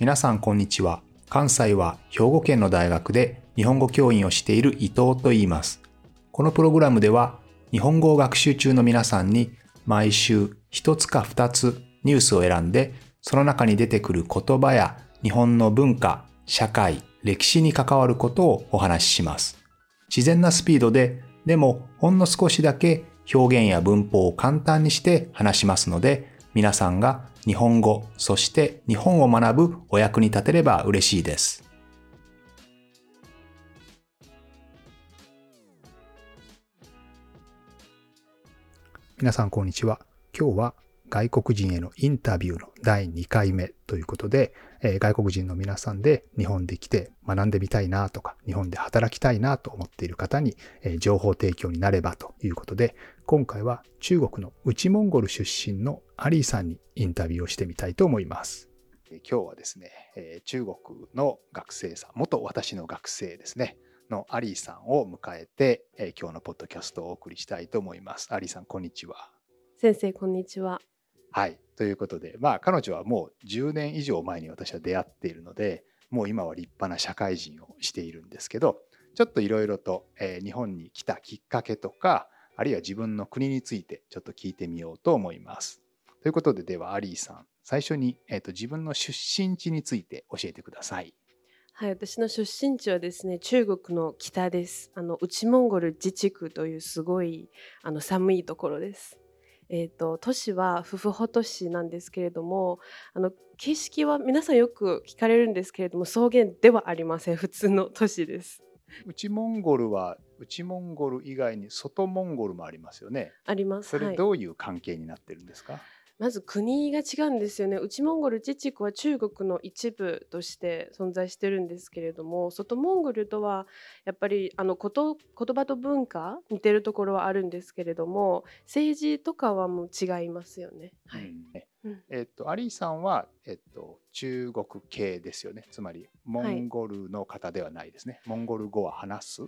皆さんこんにちは。関西は兵庫県の大学で日本語教員をしている伊藤と言います。このプログラムでは日本語を学習中の皆さんに毎週一つか二つニュースを選んでその中に出てくる言葉や日本の文化、社会、歴史に関わることをお話しします。自然なスピードで、でもほんの少しだけ表現や文法を簡単にして話しますので、皆さんが日本語、そして日本を学ぶお役に立てれば嬉しいです。皆さんこんにちは。今日は外国人へのインタビューの第2回目ということで、えー外国人の皆さんで日本で来て学んでみたいなとか、日本で働きたいなと思っている方に、えー情報提供になればということで、今回は中国の内モンゴル出身のアリーさんにインタビューをしてみたいと思います。今日はですね、えー中国の学生さん、元私の学生ですね、のアリーさんを迎えて、えー今日のポッドキャストをお送りしたいと思います。アリーさん、こんにちは。先生こんにちは。はい。ということで、まあ、彼女はもう10年以上前に私は出会っているので、もう今は立派な社会人をしているんですけど、ちょっといろいろと、えー日本に来たきっかけとか、あるいは自分の国についてちょっと聞いてみようと思います。ということで、では、アリーさん、最初に、えーと自分の出身地について教えてください。はい、私の出身地はですね、中国の北です。あの内モンゴル自治区というすごいあの寒いところです。えっ、と都市はフフホ都市なんですけれども、あの景色は皆さんよく聞かれるんですけれども、草原ではありません。普通の都市です。内モンゴルは、内モンゴル以外に外モンゴルもありますよね。あります。はい。それどういう関係になってるんですか、まず国が違うんですよね。内モンゴル自治区は中国の一部として存在してるんですけれども、外モンゴルとはやっぱりあのこと言葉と文化似てるところはあるんですけれども、政治とかはもう違いますよね。はい。うんえっと、アリーさんは、えっと、中国系ですよね。つまり、モンゴルの方ではないですね。モンゴル語は話す？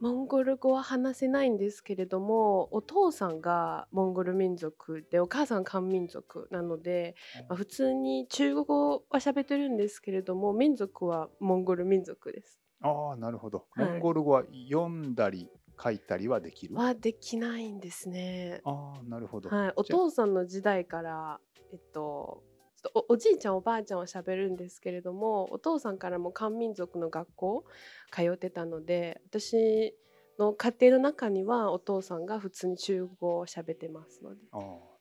モンゴル語は話せないんですけれども、お父さんがモンゴル民族で、お母さん漢民族なので、まあ、普通に中国語は喋ってるんですけれども、民族はモンゴル民族です。ああ、なるほど。はいモンゴル語は読んだり書いたりはできる？あはできないんですね。あー、なるほど。はい、お父さんの時代から、えっとおおじいちゃんおばあちゃんは喋るんですけれどもお父さんからも漢民族の学校通ってたので私の家庭の中にはお父さんが普通に中国語を喋ってますのであ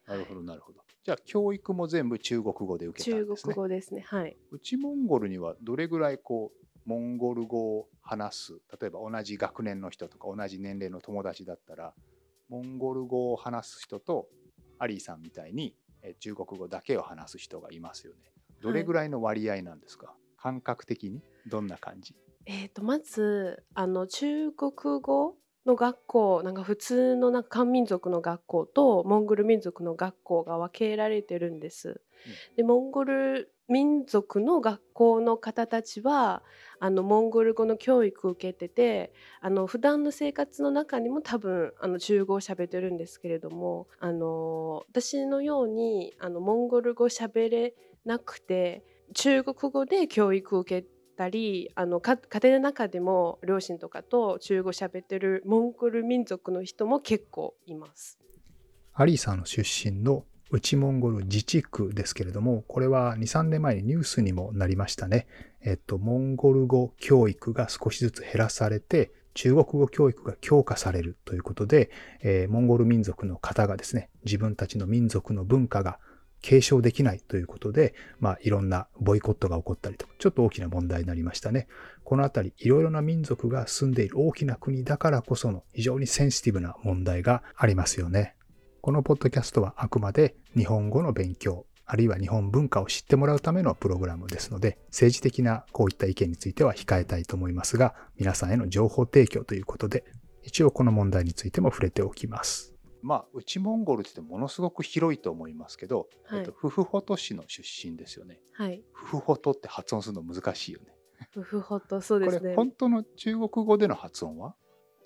あ、なるほど、なるほど。じゃあ、教育も全部中国語で受けた中んですね。国語ですねはい内モンゴルにはどれぐらいこうモンゴル語を話す例えば同じ学年の人とか同じ年齢の友達だったらモンゴル語を話す人とアリーさんみたいにえ中国語だけを話す人がいますよね。どれぐらいの割合なんですか、感覚的に？どんな感じ？えー、とまずあの中国語の学校なんか普通のなんか漢民族の学校とモンゴル民族の学校が分けられてるんです。でモンゴル民族の学校の方たちはあのモンゴル語の教育を受けててあの普段の生活の中にも多分あの中国語を喋ってるんですけれどもあの私のようにあのモンゴル語喋れなくて中国語で教育を受けたりあの家庭の中でも両親とかと中国語喋ってるモンゴル民族の人も結構います。アリーさんの出身の内モンゴル自治区ですけれども、これは2、3年前にニュースにもなりましたね。えっと、モンゴル語教育が少しずつ減らされて、中国語教育が強化されるということで、えーモンゴル民族の方がですね、自分たちの民族の文化が継承できないということで、まあ、いろんなボイコットが起こったりとか、ちょっと大きな問題になりましたね。このあたり、いろいろな民族が住んでいる大きな国だからこその非常にセンシティブな問題がありますよね。このポッドキャストはあくまで日本語の勉強、あるいは日本文化を知ってもらうためのプログラムですので、政治的なこういった意見については控えたいと思いますが、皆さんへの情報提供ということで、一応この問題についても触れておきます。まあ、内モンゴルってものすごく広いと思いますけど、はいえっと、フフホト市の出身ですよね。はい、フフホトって発音するの難しいよね。ふふほとそうですね。これ本当の中国語での発音は？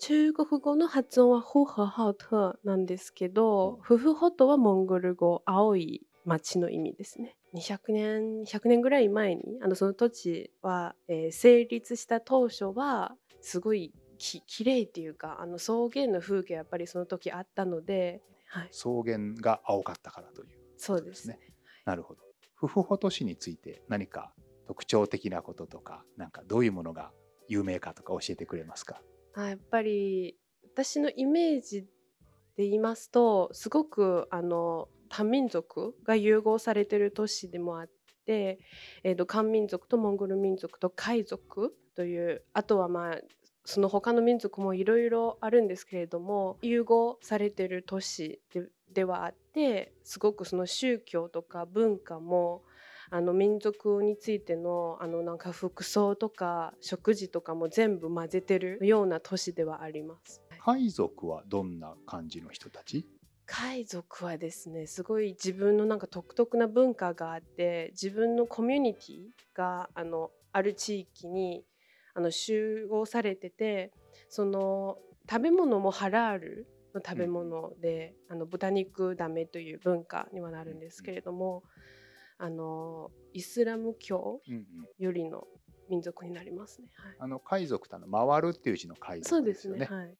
中国語の発音はホハハトなんですけど、フフホトはモンゴル語青い町の意味ですね。200年100年ぐらい前にあのその土地は、えー成立した当初はすごいき綺麗っていうかあの草原の風景やっぱりその時あったので、はい、草原が青かったからというそうですね。なるほど。フフホト市について何か特徴的なこととか、なんかどういうものが有名かとか教えてくれますか？あやっぱり私のイメージで言いますとすごくあの多民族が融合されてる都市でもあって、えー、と漢民族とモンゴル民族と海族というあとはまあその他の民族もいろいろあるんですけれども融合されてる都市ではあってすごくその宗教とか文化もあの民族についてのあのなんか服装とか食事とかも全部混ぜてるような都市ではあります。海賊はどんな感じの人たち？海賊はですねすごい自分のなんか独特な文化があって自分のコミュニティがあのある地域にあの集合されててその食べ物もハラールの食べ物で、あの豚肉ダメという文化にはなるんですけれども、あのイスラム教うんうん、よりの民族になりますね。はい、あの海賊とあの回るっていう字の海そうで賊ですよね。すねはい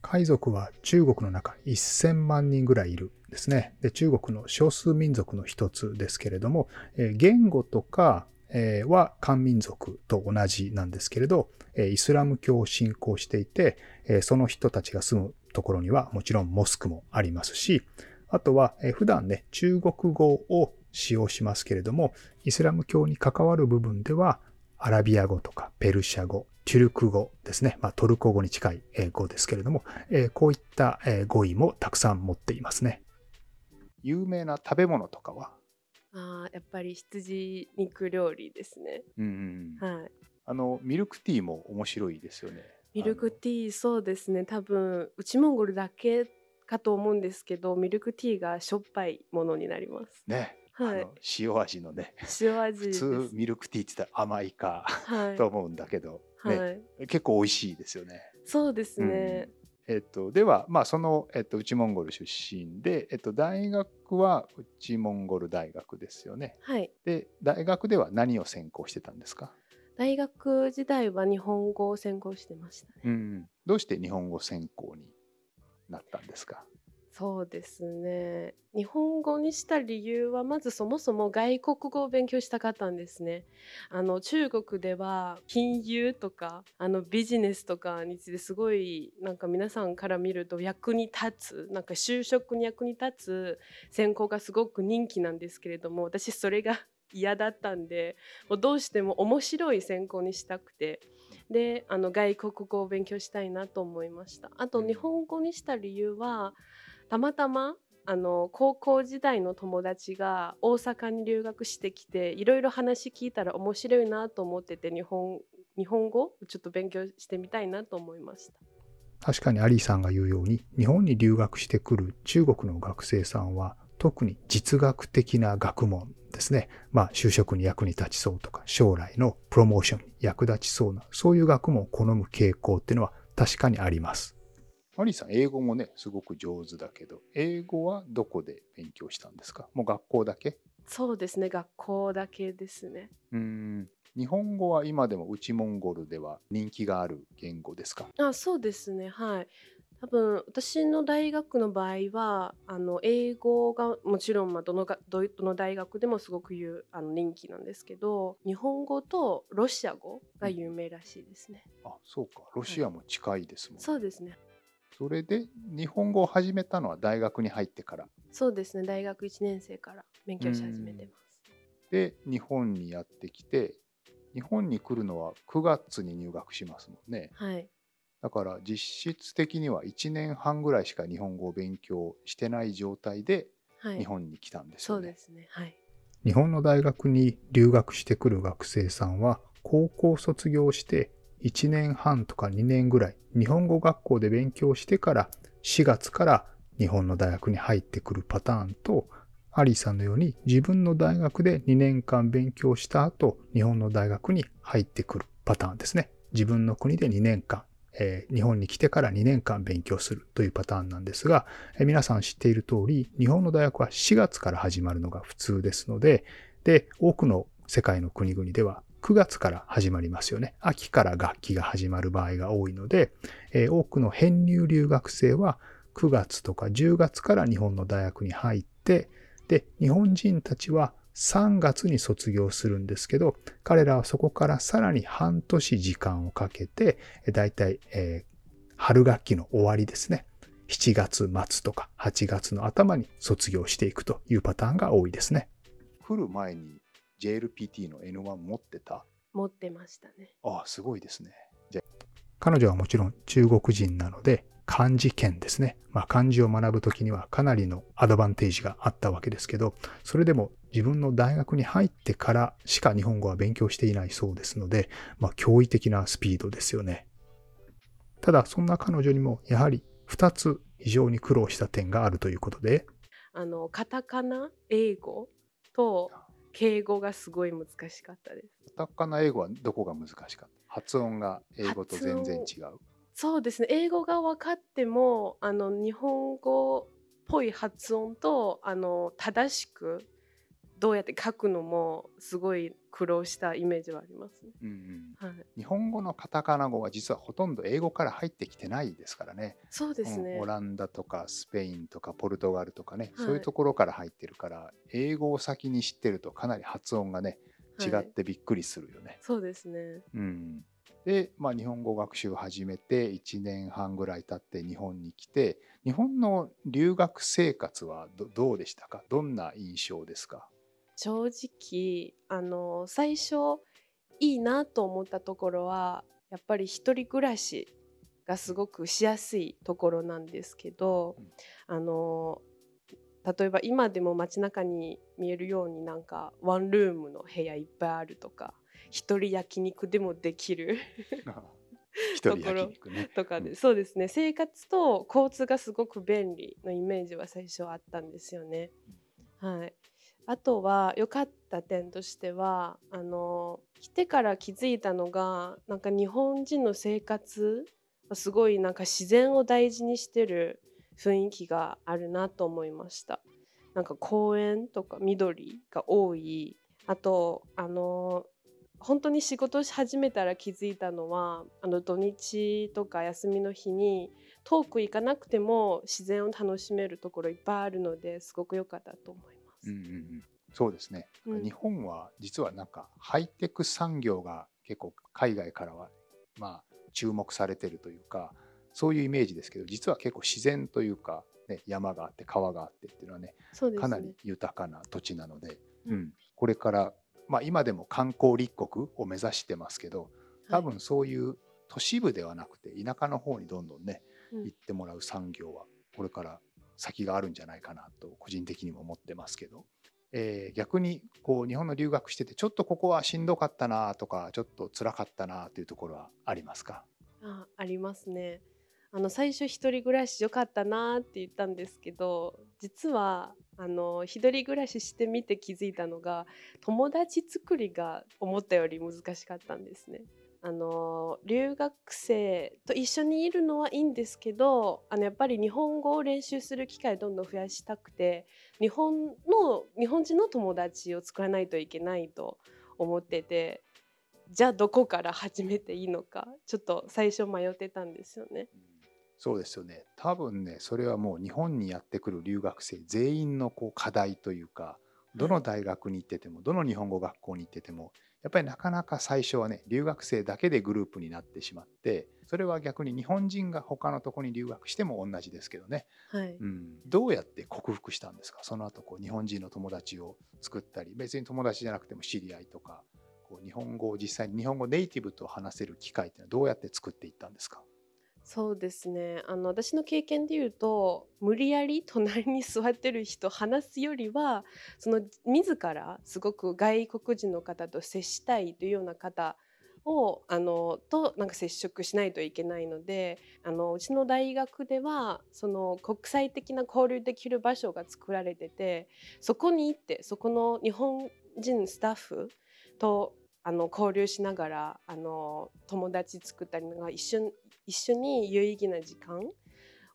海賊は中国の中1000万人ぐらいいるんですね。で中国の少数民族の一つですけれども、えー言語とか、えーは漢民族と同じなんですけれど、えーイスラム教を信仰していて、えーその人たちが住むところにはもちろんモスクもありますし、あとは、えー普段ね、中国語を使用しますけれども、イスラム教に関わる部分では、アラビア語とかペルシャ語、チュルク語ですね。まあ、トルコ語に近いえー語ですけれども、えーこういったえー語彙もたくさん持っていますね。有名な食べ物とかは？あーやっぱり羊肉料理ですね。うんはいあの、ミルクティーも面白いですよね。ミルクティーそうですね多分内モンゴルだけかと思うんですけどミルクティーがしょっぱいものになります。ね、はいあの塩味のね、塩味普。通ミルクティーって言ったら甘いかはいと思うんだけど、ねはい、結構美味しいですよね。そうですね。えっと、では、まあ、その、えっと、内モンゴル出身で、えっと、大学は内モンゴル大学ですよね。はいで、大学では何を専攻してたんですか？大学時代は日本語を専攻してましたね。うん、どうして日本語専攻になったんですか？そうですね。日本語にした理由はまずそもそも外国語を勉強したかったんですね。あの中国では金融とかあのビジネスとかについてすごいなんか皆さんから見ると役に立つなんか就職に役に立つ専攻がすごく人気なんですけれども私それが嫌だったんでもうどうしても面白い専攻にしたくて。であの外国語を勉強したいなと思いました。あと日本語にした理由はたまたまあの高校時代の友達が大阪に留学してきていろいろ話聞いたら面白いなと思ってて日本日本語ちょっと勉強してみたいなと思いました。確かにアリーさんが言うように日本に留学してくる中国の学生さんは特に実学的な学問ですね。まあ就職に役に立ちそうとか将来のプロモーションに役立ちそうなそういう学問を好む傾向っていうのは確かにあります。アリーさん英語もねすごく上手だけど英語はどこで勉強したんですか？もう学校だけ？そうですね学校だけですね。うーん日本語は今でも内モンゴルでは人気がある言語ですか？あそうですねはい。多分私の大学の場合はあの英語がもちろんまあどのがどどの大学でもすごく有あの人気なんですけど日本語とロシア語が有名らしいですね。あそうかロシアも近いですもんね、そうですね。それで日本語を始めたのは大学に入ってから。そうですね。大学1年生から勉強し始めてます。で日本にやってきて日本に来るのは9月に入学しますもんね。はい。だから実質的には1年半ぐらいしか日本語を勉強してない状態ではい。日本に来たんですよね、そうですね。はい。日本の大学に留学してくる学生さんは高校卒業して1年半とか2年ぐらい日本語学校で勉強してから4月から日本の大学に入ってくるパターンとアリーさんのように自分の大学で2年間勉強した後日本の大学に入ってくるパターンですね。自分の国で2年間、えー日本に来てから2年間勉強するというパターンなんですが、えー皆さん知っている通り日本の大学は4月から始まるのが普通ですのでで、多くの世界の国々では9月から始まりますよね。秋から学期が始まる場合が多いので、えー、多くの編入留学生は9月とか10月から日本の大学に入って、で、日本人たちは3月に卒業するんですけど、彼らはそこからさらに半年時間をかけて、だいたい、えー、春学期の終わりですね。7月末とか8月の頭に卒業していくというパターンが多いですね。来る前に JLPT の N1 持ってた持ってましたね。ああ、すごいですね。じゃ彼女はもちろん中国人なので、漢字圏ですね。まあ、漢字を学ぶときにはかなりのアドバンテージがあったわけですけど、それでも自分の大学に入ってからしか日本語は勉強していないそうですので、まあ、驚異的なスピードですよね。ただ、そんな彼女にもやはり2つ非常に苦労した点があるということで、あのカタカナ英語と敬語がすごい難しかったです。カタカナ英語はどこが難しかった？発音が英語と全然違う。そうですね英語が分かってもあの日本語っぽい発音とあの正しくどうやって書くのもすごい苦労したイメージはありますね、うんうん。はい、日本語のカタカナ語は実はほとんど英語から入ってきてないですからね。そうですね、オランダとかスペインとかポルトガルとかね、はい、そういうところから入ってるから英語を先に知ってるとかなり発音がね違ってびっくりするよね、はい、そうですね、うん、で、まあ、日本語学習を始めて1年半ぐらい経って日本に来て日本の留学生活はどうでしたか？どんな印象ですか？正直あの最初いいなと思ったところはやっぱり一人暮らしがすごくしやすいところなんですけど、うん、あの例えば今でも街中に見えるようになんかワンルームの部屋いっぱいあるとか一人焼肉でもできる ところとかで、そうですね。生活と交通がすごく便利のイメージは最初あったんですよね。はい、あとは良かった点としてはあの来てから気づいたのがなんか日本人の生活すごいなんか自然を大事にしてる雰囲気があるなと思いました。なんか公園とか緑が多いあとあの本当に仕事し始めたら気づいたのはあの土日とか休みの日に遠く行かなくても自然を楽しめるところいっぱいあるのですごく良かったと思います。うんうんうん、そうですね、うん、日本は実はなんかハイテク産業が結構海外からはまあ注目されてるというかそういうイメージですけど実は結構自然というか、ね、山があって川があってっていうのはね、ね、かなり豊かな土地なので、うん、これから、まあ、今でも観光立国を目指してますけど多分そういう都市部ではなくて田舎の方にどんどんね、行ってもらう産業はこれから先があるんじゃないかなと個人的にも思ってますけど、えー、逆にこう日本の留学しててちょっとここはしんどかったなとかちょっと辛かったなというところはありますか？あありますね。あの最初一人暮らし良かったなって言ったんですけど実はあの一人暮らししてみて気づいたのが友達作りが思ったより難しかったんですね。あの留学生と一緒にいるのはいいんですけどあのやっぱり日本語を練習する機会をどんどん増やしたくて日本の日本人の友達を作らないといけないと思っててじゃあどこから始めていいのかちょっと最初迷ってたんですよね。そうですよね。多分ねそれはもう日本にやってくる留学生全員のこう課題というかどの大学に行っててもどの日本語学校に行っててもやっぱりなかなか最初はね留学生だけでグループになってしまってそれは逆に日本人が他のとこに留学しても同じですけどね、はい。うん、どうやって克服したんですか？その後こう日本人の友達を作ったり別に友達じゃなくても知り合いとかこう日本語を実際に日本語ネイティブと話せる機会っていうのはどうやって作っていったんですか？そうですね。あの私の経験で言うと無理やり隣に座ってる人話すよりはその自らすごく外国人の方と接したいというような方をあのとなんか接触しないといけないのであのうちの大学ではその国際的な交流できる場所が作られててそこに行ってそこの日本人スタッフとあの交流しながらあの友達作ったり一緒一緒に有意義な時間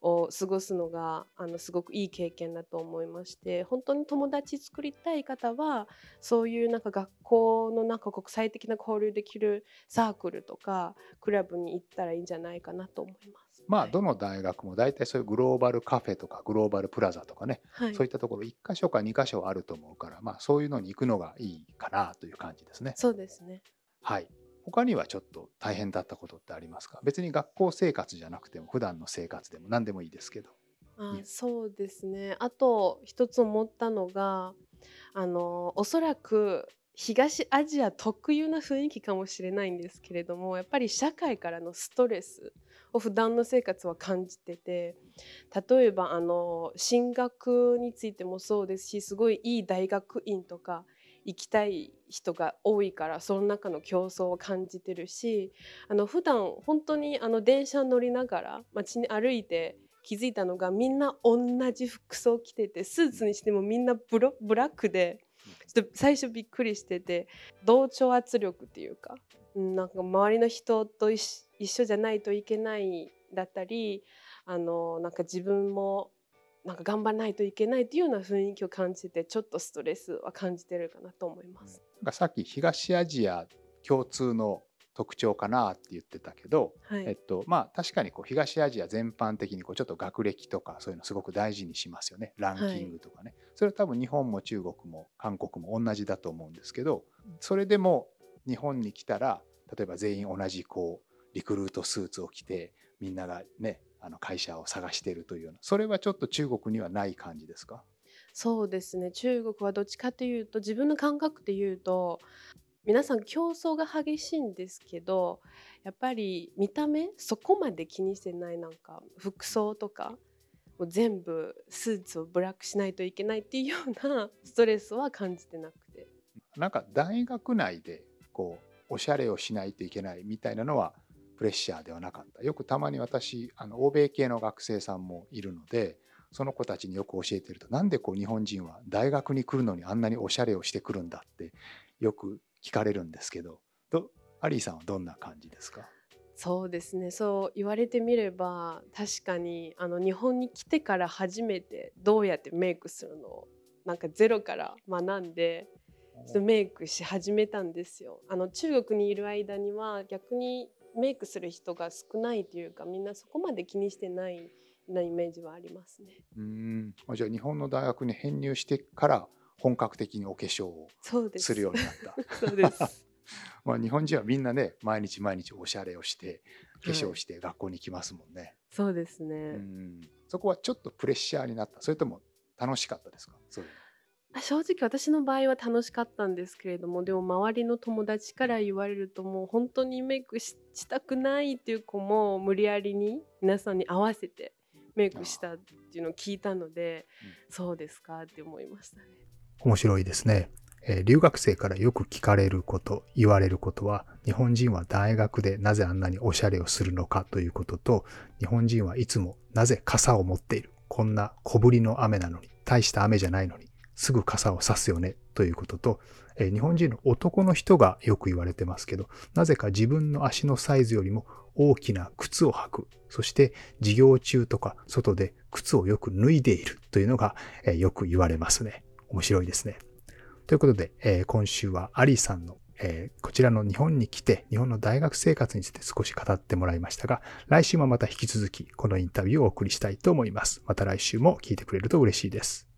を過ごすのがあのすごくいい経験だと思いまして本当に友達作りたい方はそういうなんか学校のなんか国際的な交流できるサークルとかクラブに行ったらいいんじゃないかなと思います。まあどの大学も大体そういうグローバルカフェとかグローバルプラザとかね、はい、そういったところ1箇所か2箇所あると思うから、まあ、そういうのに行くのがいいかなという感じですね。そうですねはい他にはちょっと大変だったことってありますか？別に学校生活じゃなくても普段の生活でも何でもいいですけど。あそうですね。あと一つ思ったのがあのおそらく東アジア特有な雰囲気かもしれないんですけれどもやっぱり社会からのストレスを普段の生活は感じてて例えばあの進学についてもそうですしすごいいい大学院とか行きたい人が多いからその中の競争を感じてるしあの普段本当にあの電車乗りながら街に歩いて気づいたのがみんな同じ服装着ててスーツにしてもみんなブロブラックでちょっと最初びっくりしてて同調圧力っていうかなんか周りの人と一緒じゃないといけないだったりあのなんか自分もなんか頑張らないといけないというような雰囲気を感じてちょっとストレスは感じてるかなと思います。さっき東アジア共通の特徴かなって言ってたけど、はい、えっとまあ確かにこう東アジア全般的にこうちょっと学歴とかそういうのすごく大事にしますよね。ランキングとかね、はい、それは多分日本も中国も韓国も同じだと思うんですけどそれでも日本に来たら例えば全員同じこうリクルートスーツを着てみんながねあの会社を探しているというような。それはちょっと中国にはない感じですか？そうですね。中国はどっちかというと自分の感覚で言うと皆さん競争が激しいんですけどやっぱり見た目そこまで気にしてないなんか服装とかもう全部スーツをブラックしないといけないっていうようなストレスは感じてなくて。なんか大学内でこうおしゃれをしないといけないみたいなのはプレッシャーではなかった。よくたまに私あの欧米系の学生さんもいるのでその子たちによく教えてるとなんでこう日本人は大学に来るのにあんなにおしゃれをしてくるんだってよく聞かれるんですけどどアリーさんはどんな感じですか？そうですね。そう言われてみれば確かにあの日本に来てから初めてどうやってメイクするのをなんかゼロから学んでちょっとメイクし始めたんですよ。あの中国にいる間には逆にメイクする人が少ないというかみんなそこまで気にしてないなイメージはありますね。うんじゃあ日本の大学に編入してから本格的にお化粧をするようになった。そうです。まあ日本人はみんなね毎日毎日おしゃれをして化粧して学校に行きますもんね。はい、そうですね。うんそこはちょっとプレッシャーになった。それとも楽しかったですか？そう正直私の場合は楽しかったんですけれどもでも周りの友達から言われるともう本当にメイクしたくないっていう子も無理やりに皆さんに合わせてメイクしたっていうのを聞いたので、うん、そうですかって思いましたね。面白いですね。えー、留学生からよく聞かれること、言われることは、日本人は大学でなぜあんなにおしゃれをするのかということと、日本人はいつもなぜ傘を持っている。こんな小降りの雨なのに、大した雨じゃないのに、すぐ傘を差すよねということと、えー、日本人の男の人がよく言われてますけど、なぜか自分の足のサイズよりも大きな靴を履く。そして授業中とか外で靴をよく脱いでいるというのが、えー、よく言われますね。面白いですね。ということで、えー、今週はアリさんの、えー、こちらの日本に来て日本の大学生活について少し語ってもらいましたが、来週もまた引き続きこのインタビューをお送りしたいと思います。また来週も聞いてくれると嬉しいです。